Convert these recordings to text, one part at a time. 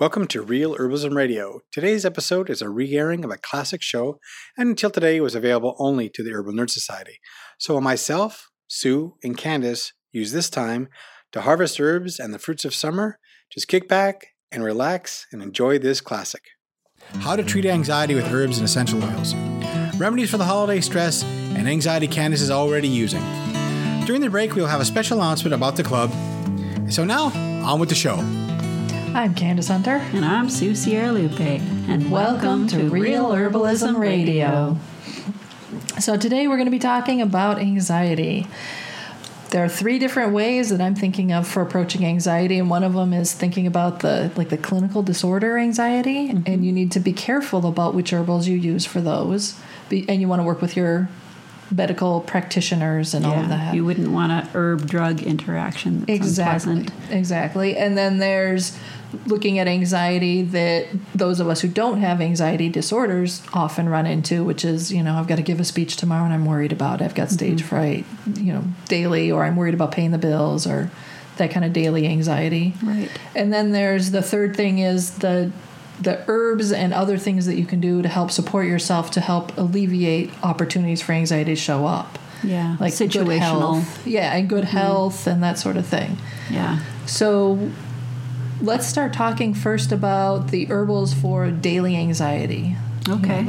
Welcome to Real Herbalism Radio. Today's episode is a re airing of a classic show, and until today was available only to the Herbal Nerd Society. So myself, Sue, and Candace use this time to harvest herbs and the fruits of summer. Just kick back and relax and enjoy this classic. How to treat anxiety with herbs and essential oils. Remedies for the holiday stress and anxiety Candace is already using. During the break, we'll have a special announcement about the club. So now, on with the show. I'm Candace Hunter. And I'm Sue Sierralupe. And welcome, welcome to, to, Real Herbalism Radio. So, today we're going to be talking about anxiety. There are three different ways that I'm thinking of for approaching anxiety, and one of them is thinking about the like the clinical disorder anxiety, mm-hmm. and you need to be careful about which herbals you use for those. and you want to work with your medical practitioners and yeah, all of that. You wouldn't want a herb drug interaction. exactly. Unpleasant. Exactly. And then there's looking at anxiety that those of us who don't have anxiety disorders often run into, which is, you know, I've got to give a speech tomorrow and I'm worried about it. I've got stage mm-hmm. fright, you know, daily, or I'm worried about paying the bills or that kind of daily anxiety. Right. And then there's the third thing is the the herbs and other things that you can do to help support yourself to help alleviate opportunities for anxiety to show up. Yeah. Like situational. Health. Yeah, and good mm-hmm. health and that sort of thing. Yeah. So let's start talking first about the herbals for daily anxiety. Okay.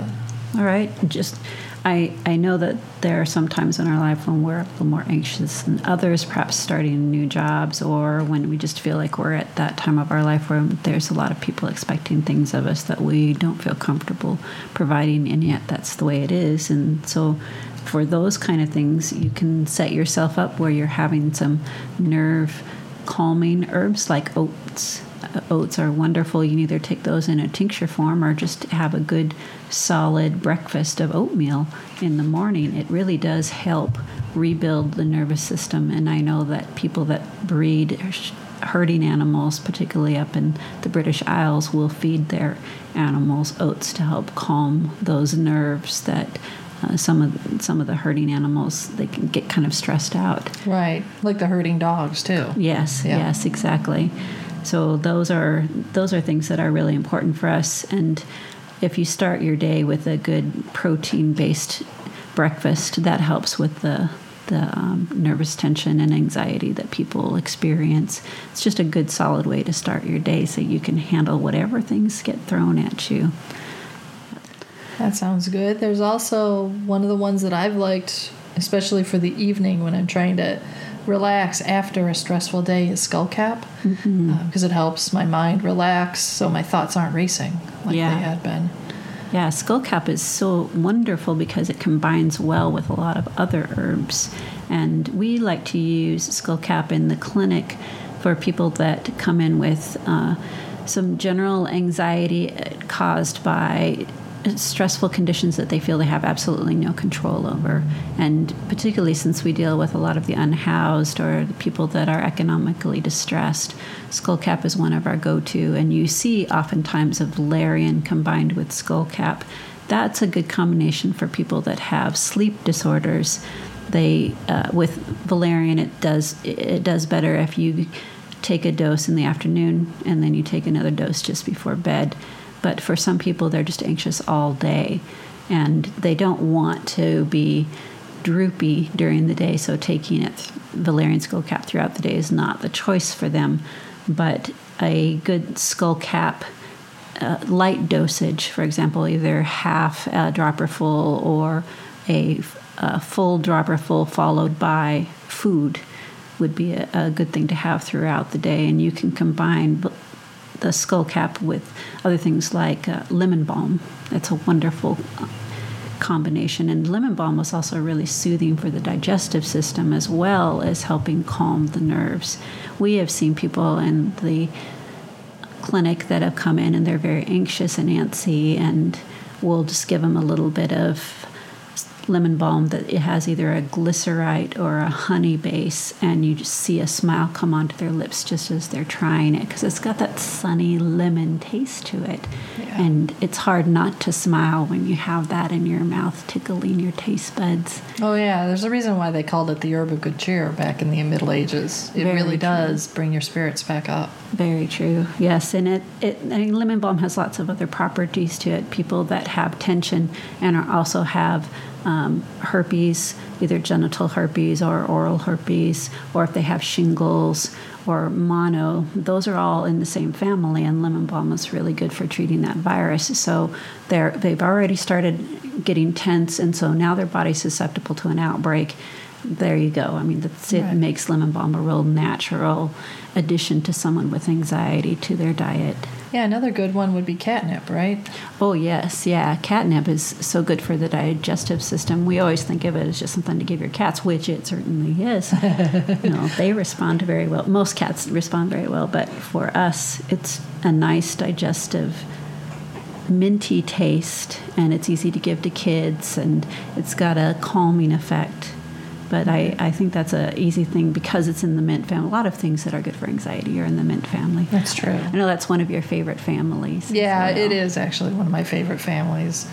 All right. Just I I know that there are some times in our life when we're a little more anxious than others, perhaps starting new jobs or when we just feel like we're at that time of our life where there's a lot of people expecting things of us that we don't feel comfortable providing and yet that's the way it is. And so for those kind of things, you can set yourself up where you're having some nerve calming herbs like oats. Oats are wonderful. You can either take those in a tincture form or just have a good solid breakfast of oatmeal in the morning. It really does help rebuild the nervous system. And I know that people that breed herding animals, particularly up in the British Isles, will feed their animals oats to help calm those nerves that uh, some of some of the herding animals they can get kind of stressed out. Right, like the herding dogs too. Yes, yeah. yes, exactly. So those are those are things that are really important for us. And if you start your day with a good protein based breakfast, that helps with the the um, nervous tension and anxiety that people experience. It's just a good solid way to start your day so you can handle whatever things get thrown at you. That sounds good. There's also one of the ones that I've liked, especially for the evening when I'm trying to relax after a stressful day, is skullcap because mm-hmm. uh, it helps my mind relax so my thoughts aren't racing like yeah. they had been. Yeah, skullcap is so wonderful because it combines well with a lot of other herbs. And we like to use skullcap in the clinic for people that come in with uh, some general anxiety caused by stressful conditions that they feel they have absolutely no control over. And particularly since we deal with a lot of the unhoused or the people that are economically distressed, skullcap is one of our go to. And you see oftentimes a valerian combined with skullcap. That's a good combination for people that have sleep disorders. They uh, with valerian, it does it does better if you take a dose in the afternoon and then you take another dose just before bed but for some people, they're just anxious all day and they don't want to be droopy during the day. So taking it valerian skull cap throughout the day is not the choice for them. But a good skull cap uh, light dosage, for example, either half a dropper full or a, a full dropper full followed by food would be a, a, good thing to have throughout the day. And you can combine the skull cap with other things like uh, lemon balm. It's a wonderful uh, combination. And lemon balm was also really soothing for the digestive system as well as helping calm the nerves. We have seen people in the clinic that have come in and they're very anxious and antsy, and we'll just give them a little bit of lemon balm that it has either a glycerite or a honey base, and you just see a smile come onto their lips just as they're trying it because it's got that sunny lemon taste to it. Yeah. And it's hard not to smile when you have that in your mouth tickling your taste buds. Oh yeah, there's a reason why they called it the herb of good cheer back in the Middle Ages. It Very really true. does bring your spirits back up. Very true. Yes, and it, it I mean, lemon balm has lots of other properties to it. People that have tension and are also have um, herpes, either genital herpes or oral herpes, or if they have shingles or mono, those are all in the same family. And lemon balm is really good for treating that virus. So they're they've already started getting tense, and so now their body's susceptible to an outbreak. There you go. I mean, that's, it Right. makes lemon balm a real natural addition to someone with anxiety to their diet. Yeah, another good one would be catnip, right? Oh, yes, yeah. Catnip is so good for the digestive system. We always think of it as just something to give your cats, which it certainly is. you know, they respond very well. Most cats respond very well, but for us, it's a nice digestive minty taste and it's easy to give to kids and it's got a calming effect but I, mm-hmm. I think that's an easy thing because it's in the mint family. A lot of things that are good for anxiety are in the mint family. That's true. I know that's one of your favorite families. Yeah, well. it is actually one of my favorite families.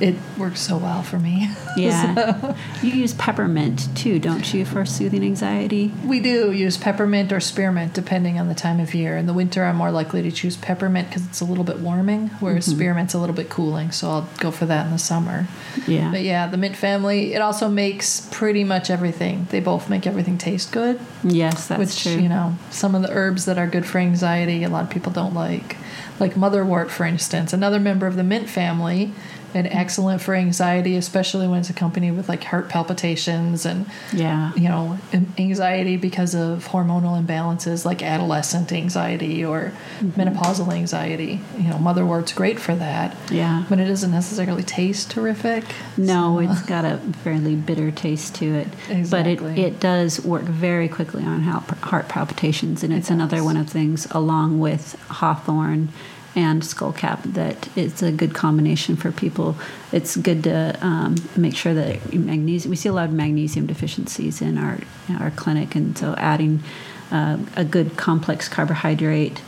It works so well for me. Yeah. you use peppermint too, don't you, for soothing anxiety? We do use peppermint or spearmint depending on the time of year. In the winter, I'm more likely to choose peppermint because it's a little bit warming, whereas mm-hmm. spearmint's a little bit cooling. So I'll go for that in the summer. Yeah. But yeah, the mint family, it also makes pretty much everything. They both make everything taste good, Yes, that's which, true. you know, some of the herbs that are good for anxiety, a lot of people don't like. Like motherwort, for instance, another member of the mint family, and excellent for anxiety, especially when it's accompanied with like heart palpitations and yeah. you know, anxiety because of hormonal imbalances like adolescent anxiety or Mm-hmm. menopausal anxiety. You know, motherwort's great for that, Yeah. but it doesn't necessarily taste terrific. No, it's got a fairly bitter taste to it. Exactly. But it, it does work very quickly on heart heart palpitations, and it's It another one of things, along with hawthorn and skull cap that it's a good combination for people. It's good to um, make sure that magnesium, we see a lot of magnesium deficiencies in our, in our clinic, and so adding uh, a good complex carbohydrate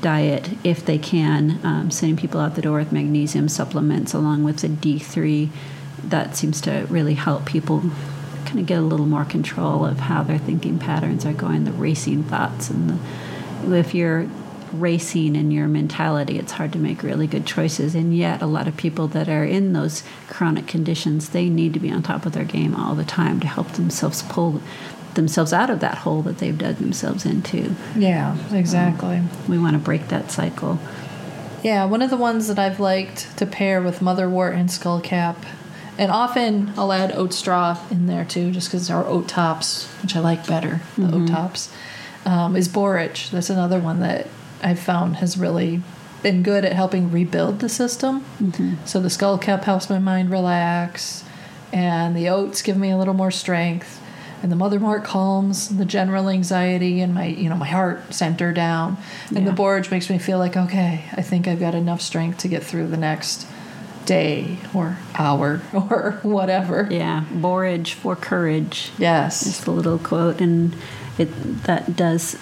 diet if they can, um, sending people out the door with magnesium supplements along with the D3. That seems to really help people kind of get a little more control of how their thinking patterns are going, the racing thoughts. And the, if you're racing in your mentality, it's hard to make really good choices. And yet, a lot of people that are in those chronic conditions, they need to be on top of their game all the time to help themselves pull themselves out of that hole that they've dug themselves into. Yeah, exactly. We want to break that cycle. Yeah, one of the ones that I've liked to pair with motherwort and skullcap, and often I'll add oat straw in there too, just because our oat tops, which I like better, the oat tops, um, is borage. That's another one that I've found has really been good at helping rebuild the system. Mm-hmm. So the skullcap helps my mind relax, and the oats give me a little more strength. And the motherwort calms the general anxiety and my, you know, my heart center down. And the Yeah. borage makes me feel like, okay, I think I've got enough strength to get through the next day or hour or whatever. Yeah, borage for courage. Yes. It's the little quote, and it that does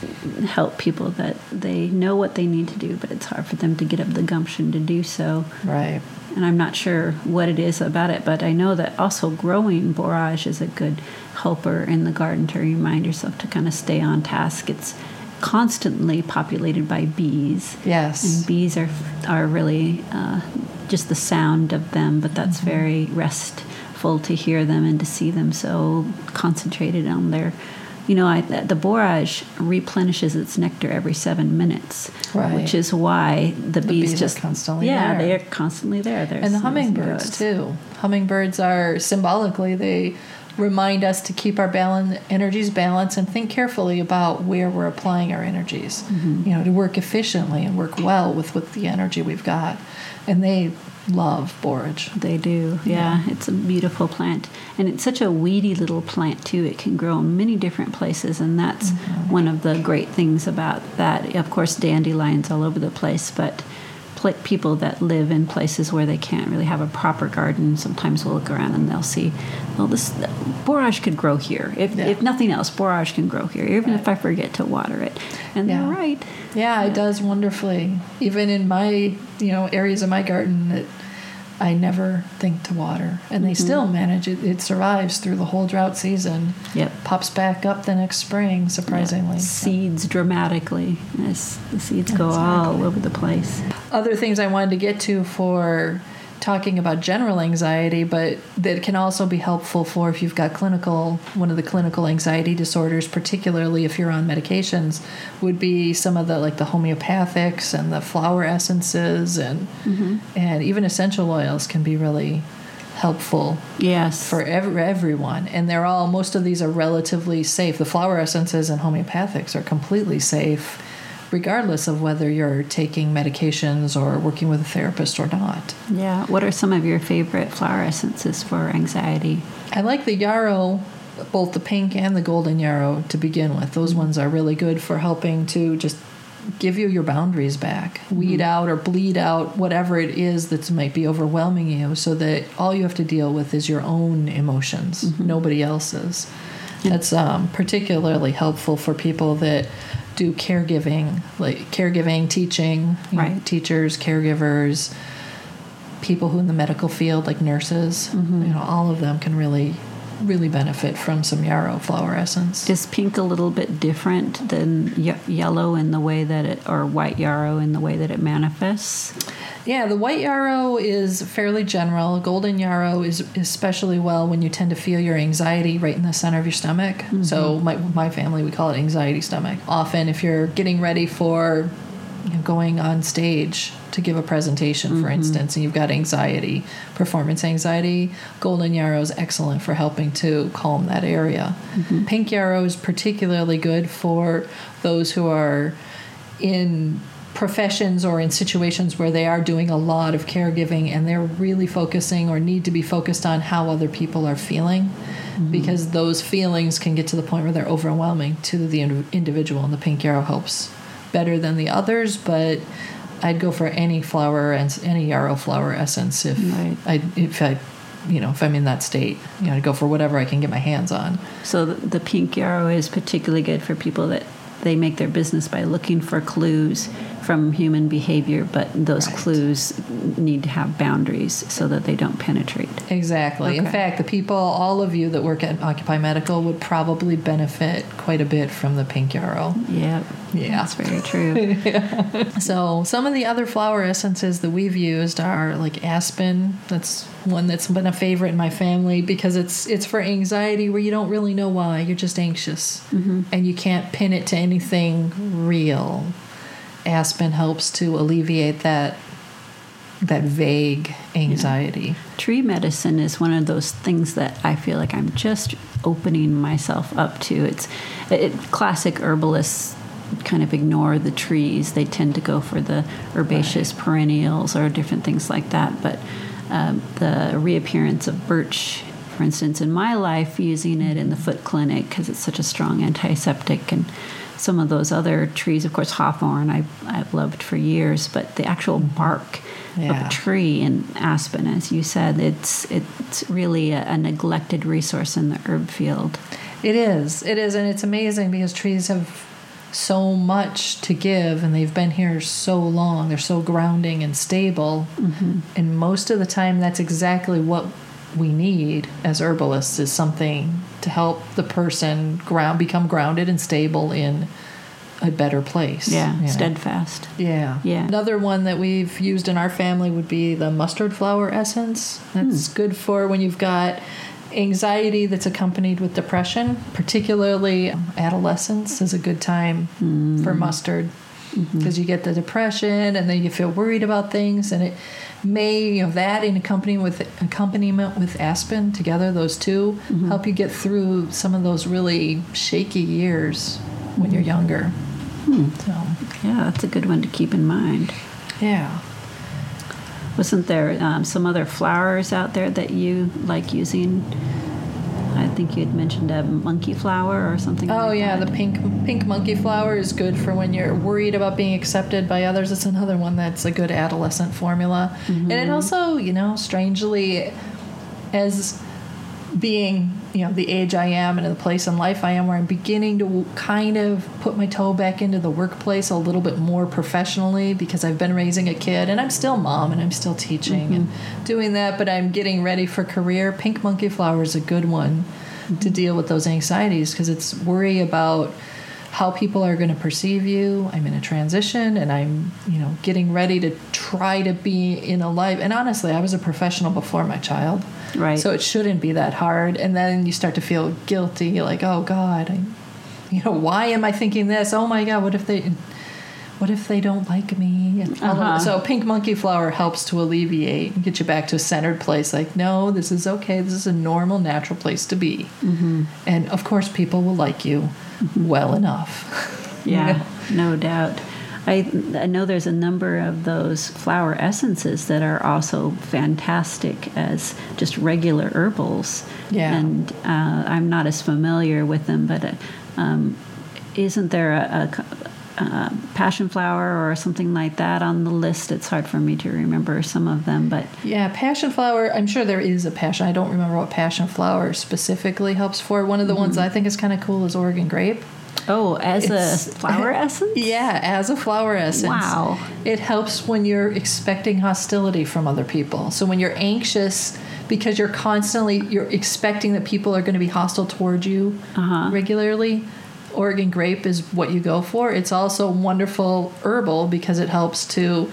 help people that they know what they need to do, but it's hard for them to get up the gumption to do so. Right. And I'm not sure what it is about it, but I know that also growing borage is a good helper in the garden to remind yourself to kind of stay on task. It's constantly populated by bees. Yes. And bees are are really uh, just the sound of them, but that's very restful to hear them and to see them so concentrated on their. You know, I, the borage replenishes its nectar every seven minutes, Right. which is why the, bees, bees are just constantly yeah there. they are constantly there. There's and the hummingbirds too. Hummingbirds are symbolically they remind us to keep our balance, energies balanced and think carefully about where we're applying our energies. Mm-hmm. You know, to work efficiently and work well with with the energy we've got. And they love borage. They do, yeah. It's a beautiful plant, and it's such a weedy little plant too. It can grow in many different places, and that's Mm-hmm. one of the great things about that. Of course, dandelions all over the place, but pl- people that live in places where they can't really have a proper garden sometimes will look around and they'll see, well, this borage could grow here. If, Yeah. if nothing else, borage can grow here, even if I forget to water it. And Yeah. they're right. Yeah, it does wonderfully. Even in my, you know, areas of my garden that I never think to water, and they mm-hmm. still manage it. It survives through the whole drought season. Yep. Pops back up the next spring, surprisingly. Seeds dramatically as the seeds go all over the place. Other things I wanted to get to for talking about general anxiety, but that can also be helpful for if you've got clinical, one of the clinical anxiety disorders, particularly if you're on medications, would be some of the like the homeopathics and the flower essences and mm-hmm. and even essential oils can be really helpful Yes. for every, everyone. And they're all most of these are relatively safe. The flower essences and homeopathics are completely safe regardless of whether you're taking medications or working with a therapist or not. Yeah. What are some of your favorite flower essences for anxiety? i like the yarrow both the pink and the golden yarrow to begin with. Those mm-hmm. ones are really good for helping to just give you your boundaries back. Mm-hmm. Weed out or bleed out whatever it is that might be overwhelming you so that all you have to deal with is your own emotions mm-hmm. nobody else's. That's um, particularly helpful for people that do caregiving like caregiving teaching you know, Right. teachers caregivers people who in the medical field like nurses mm-hmm. you know all of them can really really benefit from some yarrow flower essence Is pink a little bit different than ye- yellow in the way that it, or white yarrow in the way that it manifests? Yeah, the white yarrow is fairly general. Golden yarrow is especially well when you tend to feel your anxiety right in the center of your stomach. So mm-hmm. my my family we call it anxiety stomach. Often, if you're getting ready for you know, going on stage to give a presentation, for mm-hmm. instance, and you've got anxiety, performance anxiety, golden yarrow is excellent for helping to calm that area. Mm-hmm. Pink yarrow is particularly good for those who are in professions or in situations where they are doing a lot of caregiving and they're really focusing or need to be focused on how other people are feeling mm-hmm. because those feelings can get to the point where they're overwhelming to the indi- individual and the pink yarrow helps better than the others but I'd go for any flower and any yarrow flower essence if Right. I if I you know if I'm in that state you know I'd go for whatever I can get my hands on So the, the pink yarrow is particularly good for people that they make their business by looking for clues from human behavior, but those Right. clues need to have boundaries so that they don't penetrate. Exactly. In fact, the people, all of you that work at Occupy Medical, would probably benefit quite a bit from the pink yarrow. Yep. Yeah. That's very true. So, some of the other flower essences that we've used are like aspen. That's one that's been a favorite in my family because it's it's for anxiety where you don't really know why. You're just anxious mm-hmm. and you can't pin it to anything real. Aspen helps to alleviate that that vague anxiety. Tree medicine is one of those things that I feel like I'm just opening myself up to. It's it, classic herbalists kind of ignore the trees. They tend to go for the herbaceous perennials or different things like that. But um, the reappearance of birch, for instance, in my life, using it in the foot clinic because it's such a strong antiseptic and some of those other trees, of course, hawthorn I, I've loved for years, but the actual bark of a tree and aspen, as you said, it's it's really a, a neglected resource in the herb field. It is. It is, and it's amazing because trees have so much to give, and they've been here so long. They're so grounding and stable, mm-hmm. and most of the time, that's exactly what we need as herbalists is something to help the person ground become grounded and stable in a better place. Yeah, you know? steadfast. Yeah. Yeah. Another one that we've used in our family would be the mustard flower essence. That's hmm. good for when you've got anxiety that's accompanied with depression, particularly adolescence is a good time for hmm. mustard Mm-hmm. because you get the depression and then you feel worried about things and it may you know that in accompaniment with accompaniment with aspen together those 2 mm-hmm. help you get through some of those really shaky years when you're younger. Hmm. So Yeah, that's a good one to keep in mind. yeah. Wasn't there um, some other flowers out there that you like using I think you had mentioned a monkey flower or something. Oh like yeah, that. the pink pink monkey flower is good for when you're worried about being accepted by others. It's another one that's a good adolescent formula, mm-hmm. and it also, you know, strangely, as being you know the age I am and the place in life I am, where I'm beginning to kind of put my toe back into the workplace a little bit more professionally because I've been raising a kid and I'm still mom and I'm still teaching and mm-hmm. doing that, but I'm getting ready for career. Pink monkey flower is a good one to mm-hmm. deal with those anxieties because it's worry about how people are going to perceive you. I'm in a transition and I'm, you know, getting ready to try to be in a life. And honestly, I was a professional before my child. Right. So it shouldn't be that hard. And then you start to feel guilty like, "Oh god, I you know, why am I thinking this? Oh my god, what if they what if they don't like me? Uh-huh. So pink monkey flower helps to alleviate and get you back to a centered place. Like, no, this is okay. This is a normal, natural place to be. Mm-hmm. And of course, people will like you well enough. You Yeah, no doubt. I, I know there's a number of those flower essences that are also fantastic as just regular herbals. Yeah. And uh, I'm not as familiar with them, but uh, um, isn't there a, a, a passion flower or something like that on the list? It's hard for me to remember some of them, but Yeah, passion flower. I'm sure there is a passion. I don't remember what passion flower specifically helps for. One of the ones I think is kind of cool is Oregon grape. oh, as It's- a flower essence? Yeah, as a flower essence. Wow. It helps when you're expecting hostility from other people. So when you're anxious because you're constantly you're expecting that people are going to be hostile towards you Uh-huh. regularly, Oregon grape is what you go for. It's also wonderful herbal because it helps to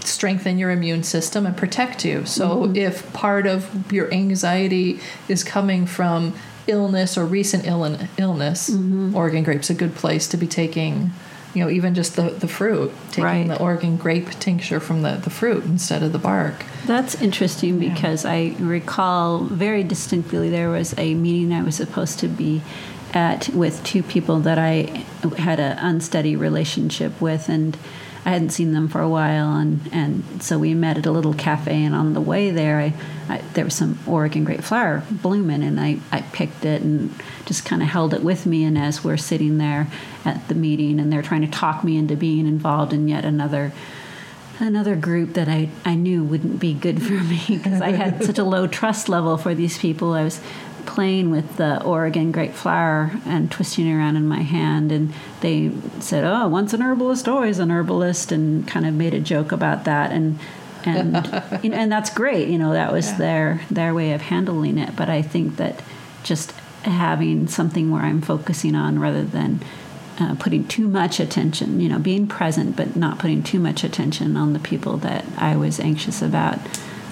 strengthen your immune system and protect you. So mm-hmm. if part of your anxiety is coming from illness or recent Ill- illness, mm-hmm. Oregon grape's a good place to be taking, you know, even just the, the fruit, taking Right. the Oregon grape tincture from the, the fruit instead of the bark. That's interesting because I recall very distinctly there was a meeting I was supposed to be at with two people that I had an unsteady relationship with, and I hadn't seen them for a while, and, and so we met at a little cafe, and on the way there, I, I there was some Oregon grape flower blooming, and I, I picked it and just kind of held it with me, and as we're sitting there at the meeting, and they're trying to talk me into being involved in yet another another group that I, I knew wouldn't be good for me because I had such a low trust level for these people. I was playing with the Oregon grape flower and twisting it around in my hand, and they said, "Oh, once an herbalist, always an herbalist," and kind of made a joke about that, and and you know, and that's great. You know, that was Yeah. their their way of handling it. But I think that just having something where I'm focusing on rather than uh, putting too much attention, you know, being present but not putting too much attention on the people that I was anxious about.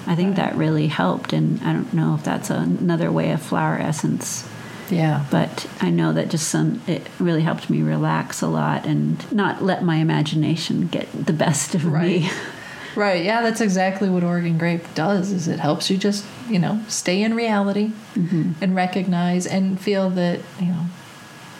I think that really helped, and I don't know if that's another way of flower essence, Yeah. but I know that just some it really helped me relax a lot and not let my imagination get the best of Right. me. Right. Yeah, that's exactly what Oregon grape does. Is it helps you just you know stay in reality Mm-hmm. and recognize and feel that you know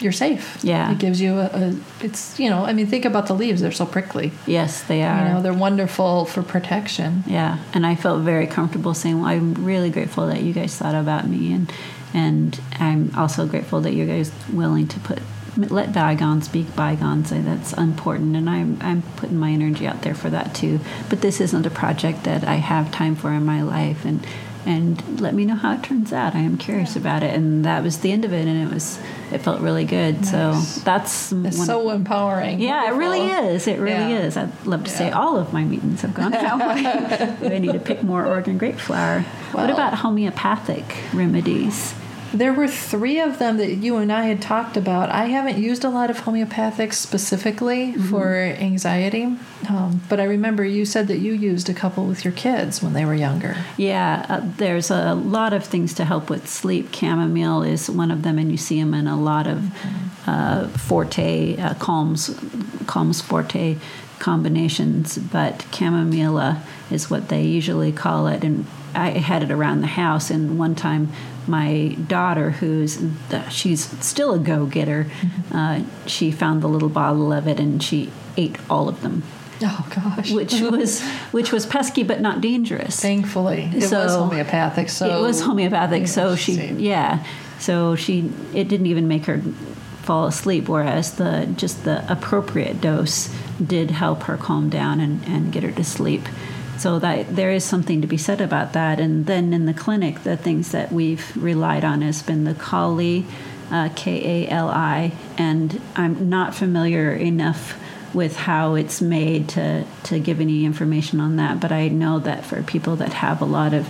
you're safe. Yeah. It gives you a, a. It's you know I mean think about the leaves. They're so prickly. yes, they are. You know they're wonderful for protection. Yeah, and I felt very comfortable saying, "Well, I'm really grateful that you guys thought about me, and and I'm also grateful that you guys willing to put let bygones be bygones. That's important, and I'm I'm putting my energy out there for that too. But this isn't a project that I have time for in my life, and and let me know how it turns out. I am curious about it, and that was the end of it, and it was it felt really good. Nice. So that's It's so empowering. yeah, it really is. It really Yeah. is. I'd love to say all of my meetings have gone that way. I need to pick more Oregon grape flower. what about homeopathic remedies? There were three of them that you and I had talked about. I haven't used a lot of homeopathic specifically for anxiety, um, but I remember you said that you used a couple with your kids when they were younger. Yeah, uh, there's a lot of things to help with sleep. Chamomile is one of them, and you see them in a lot of uh, forte uh, calms, calms forte combinations. But chamomilla is what they usually call it, and I had it around the house. And one time, my daughter, who's the, she's still a go-getter, uh, she found the little bottle of it, and she ate all of them, Oh gosh! which was which was pesky but not dangerous Thankfully, it was So- homeopathic. So it was homeopathic, so she, yeah. So she it didn't even make her fall asleep, whereas the just the appropriate dose did help her calm down and, and get her to sleep. So that there is something to be said about that. And then in the clinic, the things that we've relied on has been the Kali, uh, K A L I, and I'm not familiar enough with how it's made to to give any information on that. But I know that for people that have a lot of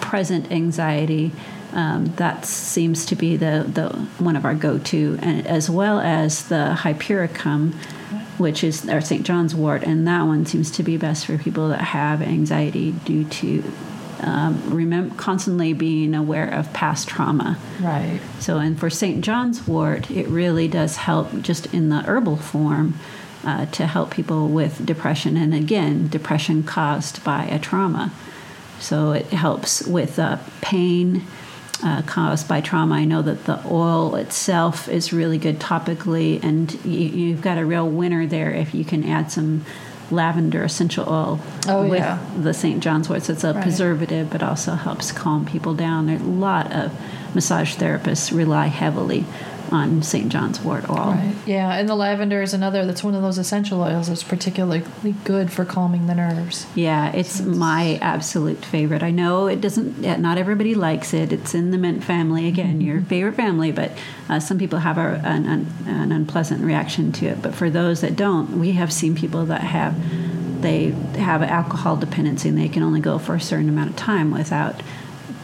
present anxiety. Um, that seems to be the, the one of our go-to, and as well as the Hypericum, which is our St. John's wort, and that one seems to be best for people that have anxiety due to um, remember constantly being aware of past trauma. Right. So, and for St. John's wort, it really does help just in the herbal form uh, to help people with depression, and again, depression caused by a trauma. So it helps with uh, pain uh, caused by trauma. I know that the oil itself is really good topically, and you, have got a real winner there if you can add some lavender essential oil oh, with yeah. the St. John's wort. So it's a right. preservative, but also helps calm people down. There, a lot of massage therapists rely heavily on St. John's wort oil. Right. Yeah, and the lavender is another that's one of those essential oils that's particularly good for calming the nerves. Yeah, it's my absolute favorite. I know it doesn't, not everybody likes it. It's in the mint family, again, your favorite family, but uh, some people have a, an, an unpleasant reaction to it. But for those that don't, we have seen people that have they have alcohol dependency and they can only go for a certain amount of time without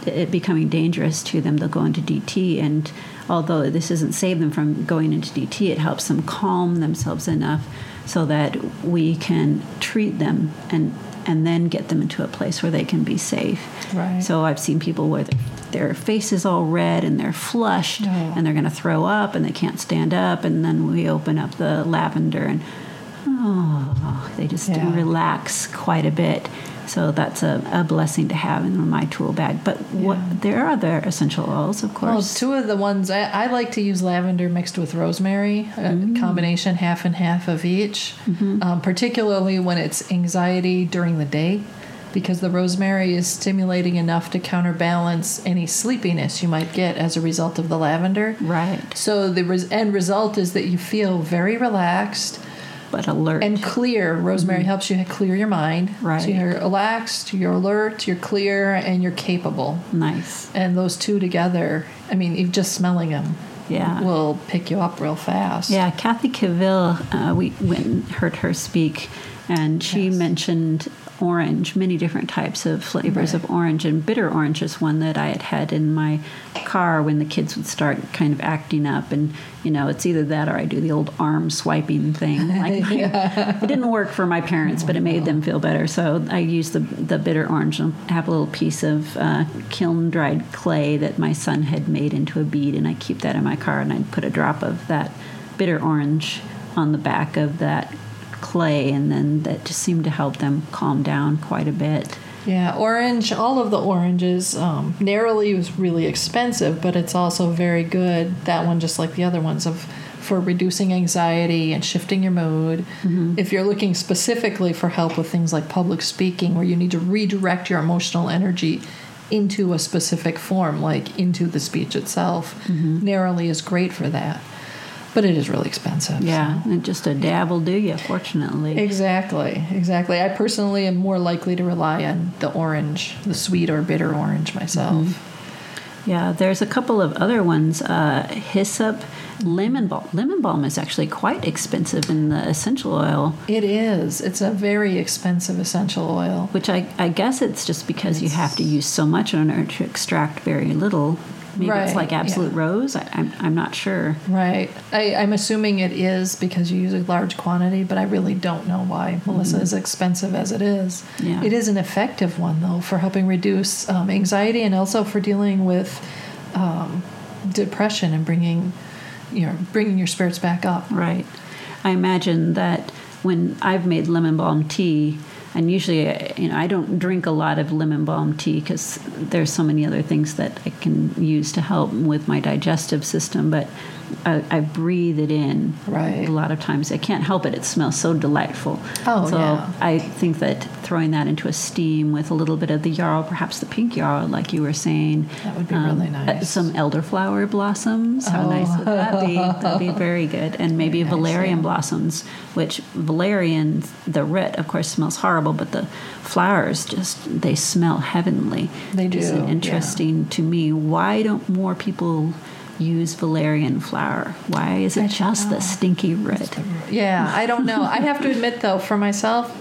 it becoming dangerous to them. They'll go into DT and although this doesn't save them from going into DT, it helps them calm themselves enough so that we can treat them and and then get them into a place where they can be safe. Right. So I've seen people where their face is all red and they're flushed oh. and they're going to throw up and they can't stand up and then we open up the lavender and oh, they just yeah. relax quite a bit. So that's a, a blessing to have in my tool bag. But what Yeah. there are other essential oils, of course. Well, two of the ones I, I like to use lavender mixed with rosemary, a combination half and half of each, um, particularly when it's anxiety during the day, because the rosemary is stimulating enough to counterbalance any sleepiness you might get as a result of the lavender. right. So the res- end result is that you feel very relaxed But alert. and clear. Rosemary helps you clear your mind. Right. So you're relaxed, you're alert, you're clear, and you're capable. nice. And those two together, I mean, even just smelling them Yeah. will pick you up real fast. Yeah, Kathi Keville, uh, we went and heard her speak, and she Yes. mentioned orange, many different types of flavors Right. of orange, and bitter orange is one that I had had in my car when the kids would start kind of acting up, and you know, it's either that or I do the old arm swiping thing. Like my, it didn't work for my parents, but it made them feel better. So I used the the bitter orange. and have a little piece of uh, kiln dried clay that my son had made into a bead, and I keep that in my car, and I put a drop of that bitter orange on the back of that clay, and then that just seemed to help them calm down quite a bit. Yeah, orange, all of the oranges, um, neroli was really expensive, but it's also very good. That one, just like the other ones, of for reducing anxiety and shifting your mood. If you're looking specifically for help with things like public speaking, where you need to redirect your emotional energy into a specific form, like into the speech itself, neroli is great for that. But it is really expensive. Yeah, and just a dab will do you, fortunately. Exactly, exactly. I personally am more likely to rely on the orange, the sweet or bitter orange myself. Yeah, there's a couple of other ones. Uh, hyssop, lemon balm. Lemon balm is actually quite expensive in the essential oil, It is. It's a very expensive essential oil. which I, I guess it's just because you have to use so much in order to extract very little. Maybe it's Right, like Absolute yeah. Rose. I, I'm, I'm not sure. Right. I, I'm assuming it is because you use a large quantity, but I really don't know why Melissa is expensive as it is. Yeah. It is an effective one, though, for helping reduce um, anxiety and also for dealing with um, depression and bringing, you know, bringing your spirits back up. Right. I imagine that when I've made lemon balm tea, and usually, uh, you know, I don't drink a lot of lemon balm tea because there's so many other things that I can use to help with my digestive system. But I, I breathe it in. Right. A lot of times I can't help it. It smells so delightful. Oh, so yeah. I think that throwing that into a steam with a little bit of the yarrow, perhaps the pink yarrow, like you were saying, That would be really uh, nice. Some elderflower blossoms. How Oh. nice would that be? That'd be very good. And maybe Very nice, valerian yeah. blossoms, which valerian, the root, of course, smells horrible, but the flowers just they smell heavenly. They It's do, yeah. interesting to me. Why don't more people use valerian flower? Why is it just the stinky root? Yeah, I don't know. I have to admit, though, for myself,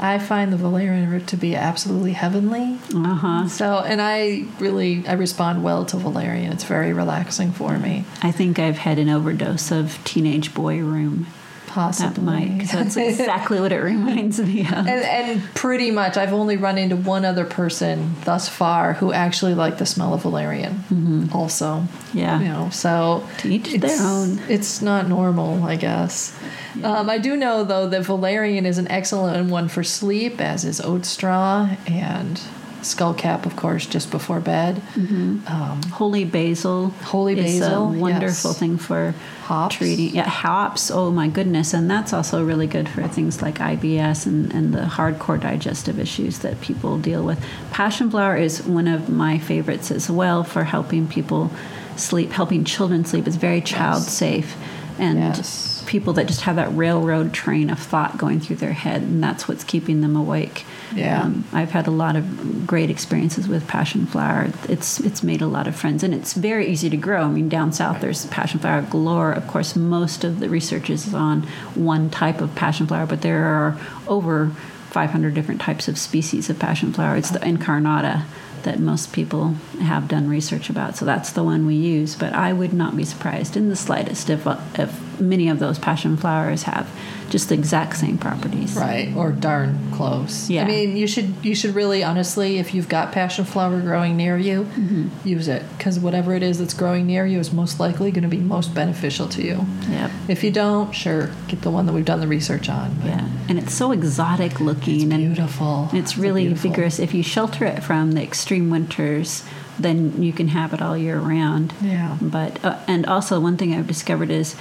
I find the valerian root to be absolutely heavenly. Uh huh. So, and I really I respond well to valerian. It's very relaxing for me. I think I've had an overdose of teenage boy room. That Possibly. because that's exactly what it reminds me of. and, and pretty much, I've only run into one other person thus far who actually liked the smell of valerian. Also, Yeah. you know, so To each their it's- own. It's not normal, I guess. Um, I do know though that valerian is an excellent one for sleep, as is oat straw and skullcap, of course, just before bed. Mm-hmm. Um, Holy basil. Holy is basil, a wonderful yes. thing for Hops. treating. Yeah, hops. Oh my goodness, and that's also really good for things like IBS and, and the hardcore digestive issues that people deal with. Passion flower is one of my favorites as well for helping people sleep, helping children sleep. It's very child safe, and Yes. People that just have that railroad train of thought going through their head, and that's what's keeping them awake. Yeah. Um, I've had a lot of great experiences with passion flower. It's it's made a lot of friends, and it's very easy to grow. I mean, down south there's passion flower galore. Of course, most of the research is on one type of passion flower, but there are over 500 different types of species of passion flower. It's the incarnata that most people have done research about. So that's the one we use. But I would not be surprised in the slightest if if many of those passion flowers have just the exact same properties. Right, or darn close. Yeah. I mean, you should you should really honestly, if you've got passion flower growing near you, Mm-hmm. use it because whatever it is that's growing near you is most likely going to be most beneficial to you. Yep. If you don't, sure, get the one that we've done the research on. but Yeah, and it's so exotic looking and beautiful. It's really beautiful. vigorous. If you shelter it from the extreme winters, then you can have it all year round. Yeah. But uh, and also one thing I've discovered is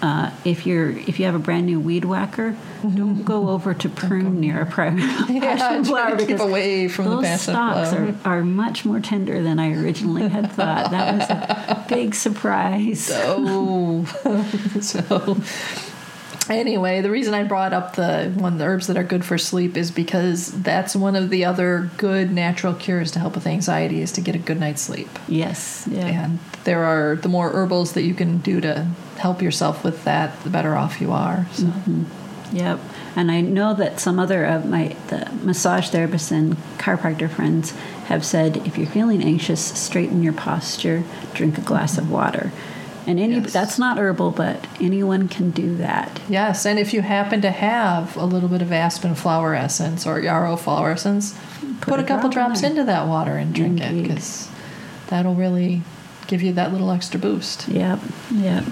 uh, if you're if you have a brand new weed whacker, don't go over to prune near a pri- passion try flower because away from the those passion stalks flower. are, are much more tender than I originally had thought. That was a big surprise. Oh, so anyway, the reason I brought up the one the herbs that are good for sleep is because that's one of the other good natural cures to help with anxiety is to get a good night's sleep. Yes. Yeah. And there are the more herbals that you can do to help yourself with that, the better off you are. So mm-hmm. Yep. And I know that some other of my the massage therapists and chiropractor friends have said if you're feeling anxious, straighten your posture, drink a glass of water. And any Yes. that's not herbal, but anyone can do that. yes, and if you happen to have a little bit of aspen flower essence or yarrow flower essence, put, a, a couple drop in drops there. into that water and drink it because that'll really give you that little extra boost. Yep. Yep.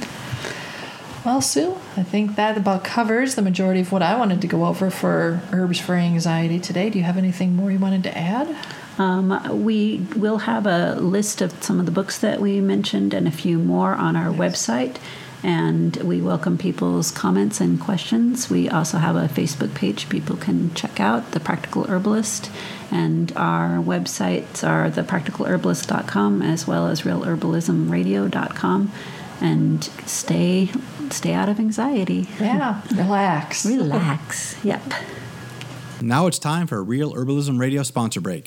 Well, Sue, I think that about covers the majority of what I wanted to go over for herbs for anxiety today. Do you have anything more you wanted to add? Um, we will have a list of some of the books that we mentioned and a few more on our website. And we welcome people's comments and questions. We also have a Facebook page people can check out, The Practical Herbalist. And our websites are thepracticalherbalist.com as well as realherbalismradio.com. And stay stay out of anxiety. Yeah, relax. Relax. Yep. Now it's time for a Real Herbalism Radio sponsor break.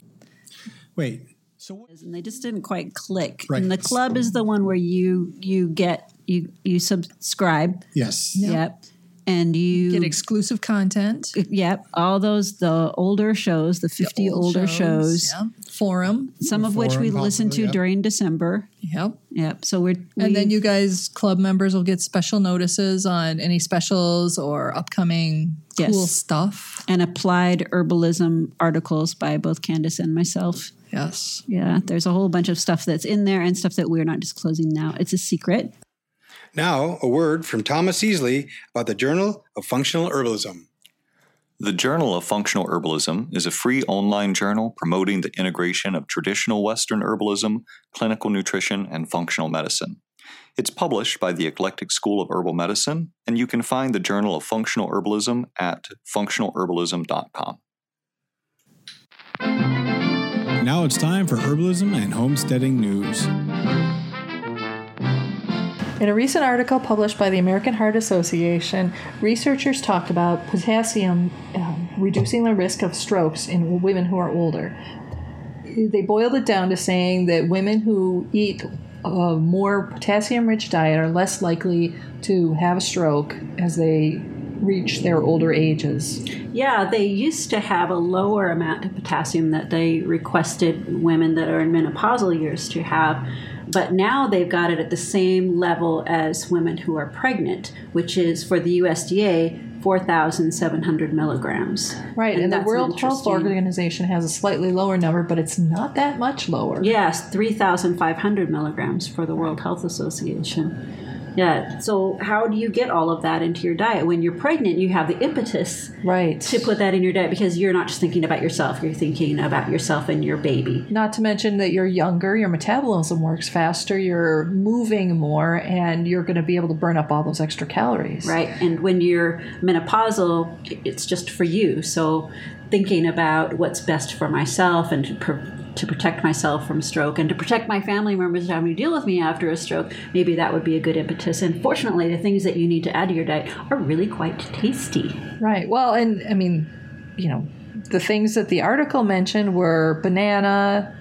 Wait, so what? and they just didn't quite click. Right. And the club is the one where you you get you you subscribe. Yes. Yep. And you Get exclusive content. yep, all those the older shows, the 50 old older shows, Yeah. Forum. some of which we Forum, listen to yep. during December. Yep. Yep. So we're we, And then you guys, club members, will get special notices on any specials or upcoming Yes. cool stuff. and applied herbalism articles by both Candace and myself. Yes. Yeah, there's a whole bunch of stuff that's in there and stuff that we're not disclosing now. It's a secret. Now, a word from Thomas Easley about the Journal of Functional Herbalism. The Journal of Functional Herbalism is a free online journal promoting the integration of traditional Western herbalism, clinical nutrition, and functional medicine. It's published by the Eclectic School of Herbal Medicine, and you can find the Journal of Functional Herbalism at functionalherbalism.com. Now it's time for herbalism and homesteading news. In a recent article published by the American Heart Association, researchers talked about potassium um, reducing the risk of strokes in women who are older. They boiled it down to saying that women who eat a more potassium rich diet are less likely to have a stroke as they reach their older ages. Yeah, they used to have a lower amount of potassium that they requested women that are in menopausal years to have, but now they've got it at the same level as women who are pregnant, which is for the USDA 4,700 milligrams. Right, and, the World Health Organization has a slightly lower number, but it's not that much lower. Yes, 3,500 milligrams for the World Health Association. Yeah, so how do you get all of that into your diet? When you're pregnant, you have the impetus Right. to put that in your diet because you're not just thinking about yourself, you're thinking about yourself and your baby. Not to mention that you're younger, your metabolism works faster, you're moving more, and you're going to be able to burn up all those extra calories. Right. And when you're menopausal, it's just for you. So thinking about what's best for myself and to, pr- to protect myself from stroke and to protect my family members having to deal with me after a stroke, maybe that would be a good impetus. And fortunately, the things that you need to add to your diet are really quite tasty. Right. Well, and I mean, you know, the things that the article mentioned were banana,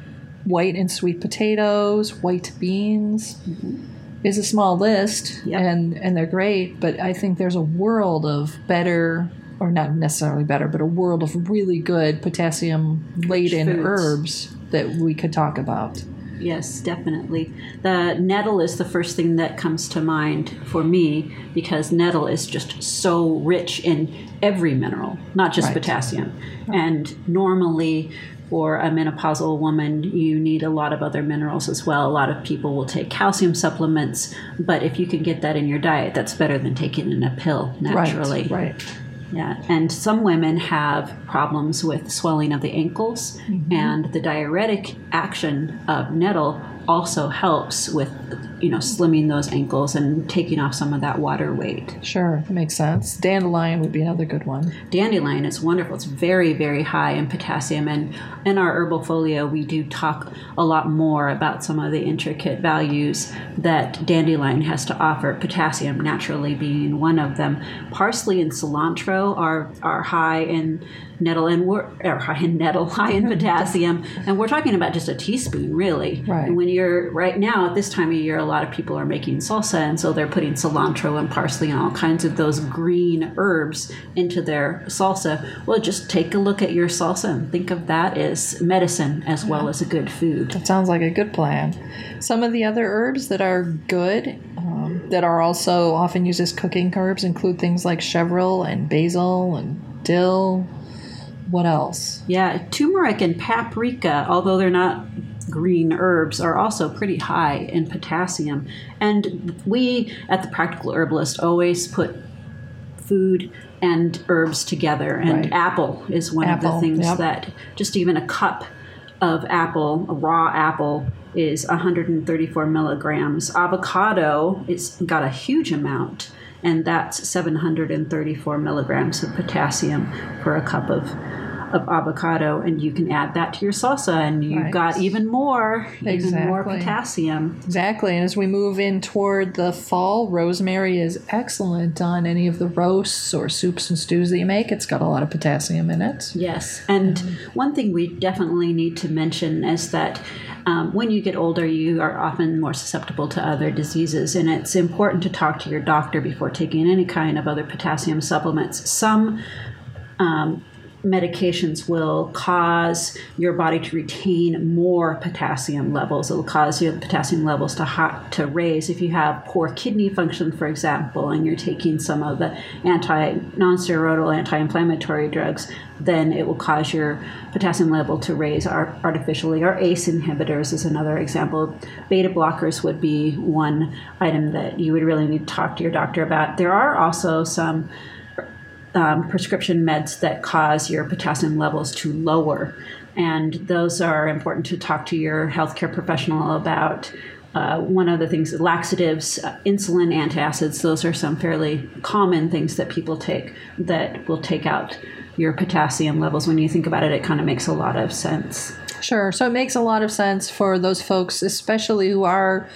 white and sweet potatoes, white beans. Mm-hmm. Is a small list, Yep. and and they're great. But I think there's a world of better, or not necessarily better, but a world of really good potassium laden herbs that we could talk about. Yes, definitely. The nettle is the first thing that comes to mind for me because nettle is just so rich in every mineral, not just Right. potassium. And normally, for a menopausal woman, you need a lot of other minerals as well. A lot of people will take calcium supplements, but if you can get that in your diet, that's better than taking in a pill naturally. Right. Right. Yeah, and some women have problems with swelling of the ankles, mm-hmm. and the diuretic action of nettle also helps with, you know, slimming those ankles and taking off some of that water weight. Sure, that makes sense. Dandelion would be another good one. Dandelion is wonderful. It's very, very high in potassium, and in our herbal folio, we do talk a lot more about some of the intricate values that dandelion has to offer. Potassium naturally being one of them. Parsley and cilantro are are high in nettle and we're or high in nettle, high in potassium, and we're talking about just a teaspoon, really. Right. And when you're right now at this time of year, a lot of people are making salsa, and so they're putting cilantro and parsley and all kinds of those green herbs into their salsa. Well, just take a look at your salsa and think of that as medicine as well as a good food. That sounds like a good plan. Some of the other herbs that are good, um, that are also often used as cooking herbs, include things like chervil and basil and dill. What else? Yeah, turmeric and paprika, although they're not green herbs, are also pretty high in potassium. And we at the Practical Herbalist always put food and herbs together. And Right. apple is one of the things yep. that just even a cup of apple, a raw apple, is 134 milligrams. Avocado, it's got a huge amount, and that's 734 milligrams of potassium for a cup of of avocado, and you can add that to your salsa, and you've Right. got even more, even more potassium. Exactly. And as we move in toward the fall, rosemary is excellent on any of the roasts or soups and stews that you make. It's got a lot of potassium in it. Yes, and one thing we definitely need to mention is that um, when you get older, you are often more susceptible to other diseases, and it's important to talk to your doctor before taking any kind of other potassium supplements. Some um, medications will cause your body to retain more potassium levels. It will cause your potassium levels to hot, to raise. If you have poor kidney function, for example, and you're taking some of the anti non-steroidal anti-inflammatory drugs, then it will cause your potassium level to raise artificially. Or ACE inhibitors is another example. Beta blockers would be one item that you would really need to talk to your doctor about. There are also some um, prescription meds that cause your potassium levels to lower. And those are important to talk to your healthcare professional about Uh, one of the things, laxatives, uh, insulin, antacids, those are some fairly common things that people take that will take out your potassium levels. When you think about it, it kind of makes a lot of sense. Sure. So it makes a lot of sense for those folks, especially who are,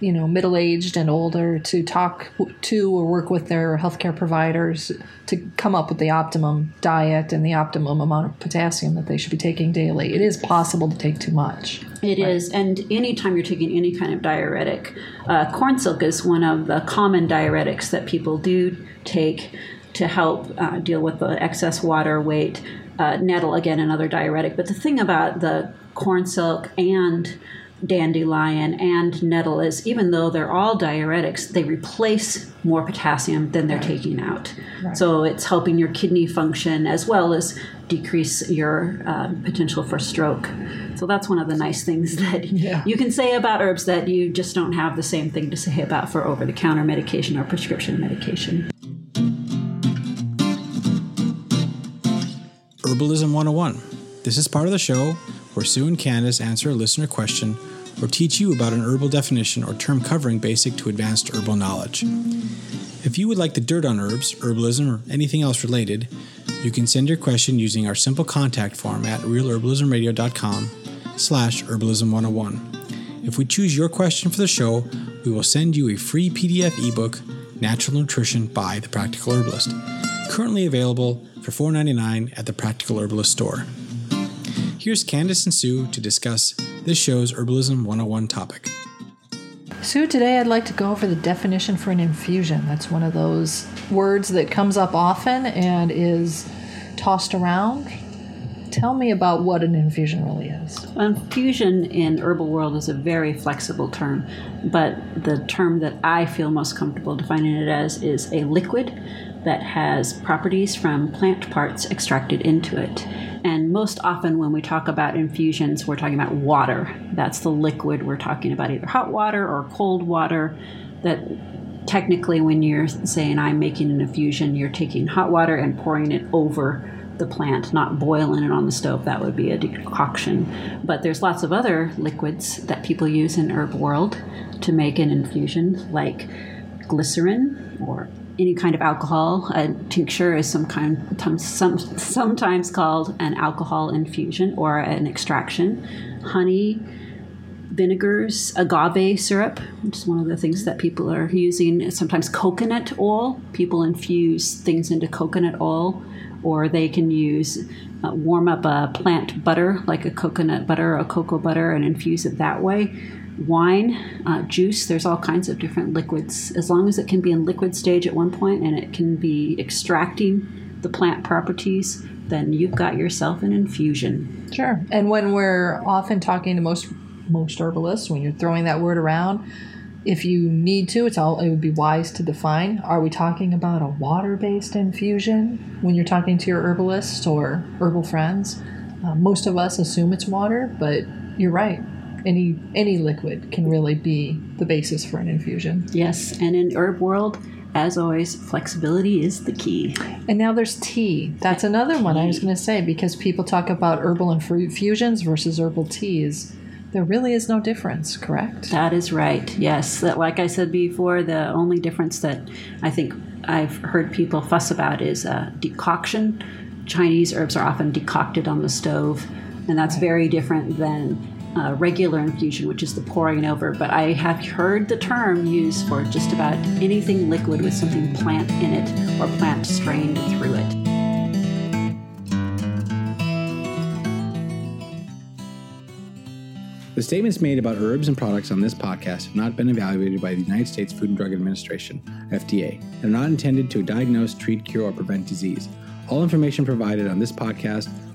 you know, middle aged and older, to talk to or work with their healthcare providers to come up with the optimum diet and the optimum amount of potassium that they should be taking daily. It is possible to take too much. It right. is, and anytime you're taking any kind of diuretic, uh, corn silk is one of the common diuretics that people do take to help uh, deal with the excess water weight. Uh, nettle, again, another diuretic. But the thing about the corn silk and dandelion and nettle is even though they're all diuretics, they replace more potassium than they're taking out. Right. So it's helping your kidney function as well as decrease your uh, potential for stroke. So that's one of the nice things that yeah. you can say about herbs that you just don't have the same thing to say about for over the counter medication or prescription medication. Herbalism 101. This is part of the show where Sue and Candace answer a listener question or teach you about an herbal definition or term covering basic to advanced herbal knowledge. If you would like the dirt on herbs, herbalism, or anything else related, you can send your question using our simple contact form at realherbalismradio.com slash herbalism101. If we choose your question for the show, we will send you a free PDF ebook, Natural Nutrition by the Practical Herbalist, currently available for $4.99 at the Practical Herbalist store. Here's Candace and Sue to discuss this show's Herbalism 101 topic. Sue, today I'd like to go over the definition for an infusion. That's one of those words that comes up often and is tossed around. Tell me about what an infusion really is. Infusion in herbal world is a very flexible term, but the term that I feel most comfortable defining it as is a liquid that has properties from plant parts extracted into it. And most often, when we talk about infusions, we're talking about water. That's the liquid we're talking about, either hot water or cold water. That technically, when you're saying I'm making an infusion, you're taking hot water and pouring it over the plant, not boiling it on the stove. That would be a decoction. But there's lots of other liquids that people use in herb world to make an infusion, like glycerin or any kind of alcohol. A tincture is some kind, some, sometimes called an alcohol infusion or an extraction. Honey, vinegars, agave syrup, which is one of the things that people are using. Sometimes coconut oil. People infuse things into coconut oil, or they can use uh, warm up a plant butter, like a coconut butter or a cocoa butter, and infuse it that way wine, uh, juice, there's all kinds of different liquids. As long as it can be in liquid stage at one point and it can be extracting the plant properties, then you've got yourself an infusion. Sure. And when we're often talking to most most herbalists, when you're throwing that word around, if you need to, it's all it would be wise to define. Are we talking about a water-based infusion when you're talking to your herbalist or herbal friends? Uh, most of us assume it's water, but you're right any any liquid can really be the basis for an infusion. Yes, and in herb world, as always, flexibility is the key. And now there's tea. That's another one I was going to say because people talk about herbal infusions versus herbal teas. There really is no difference, correct? That is right. Yes, that, like I said before, the only difference that I think I've heard people fuss about is uh, decoction. Chinese herbs are often decocted on the stove, and that's right. very different than uh, regular infusion, which is the pouring over, but I have heard the term used for just about anything liquid with something plant in it or plant strained through it. The statements made about herbs and products on this podcast have not been evaluated by the United States Food and Drug Administration, FDA, and are not intended to diagnose, treat, cure, or prevent disease. All information provided on this podcast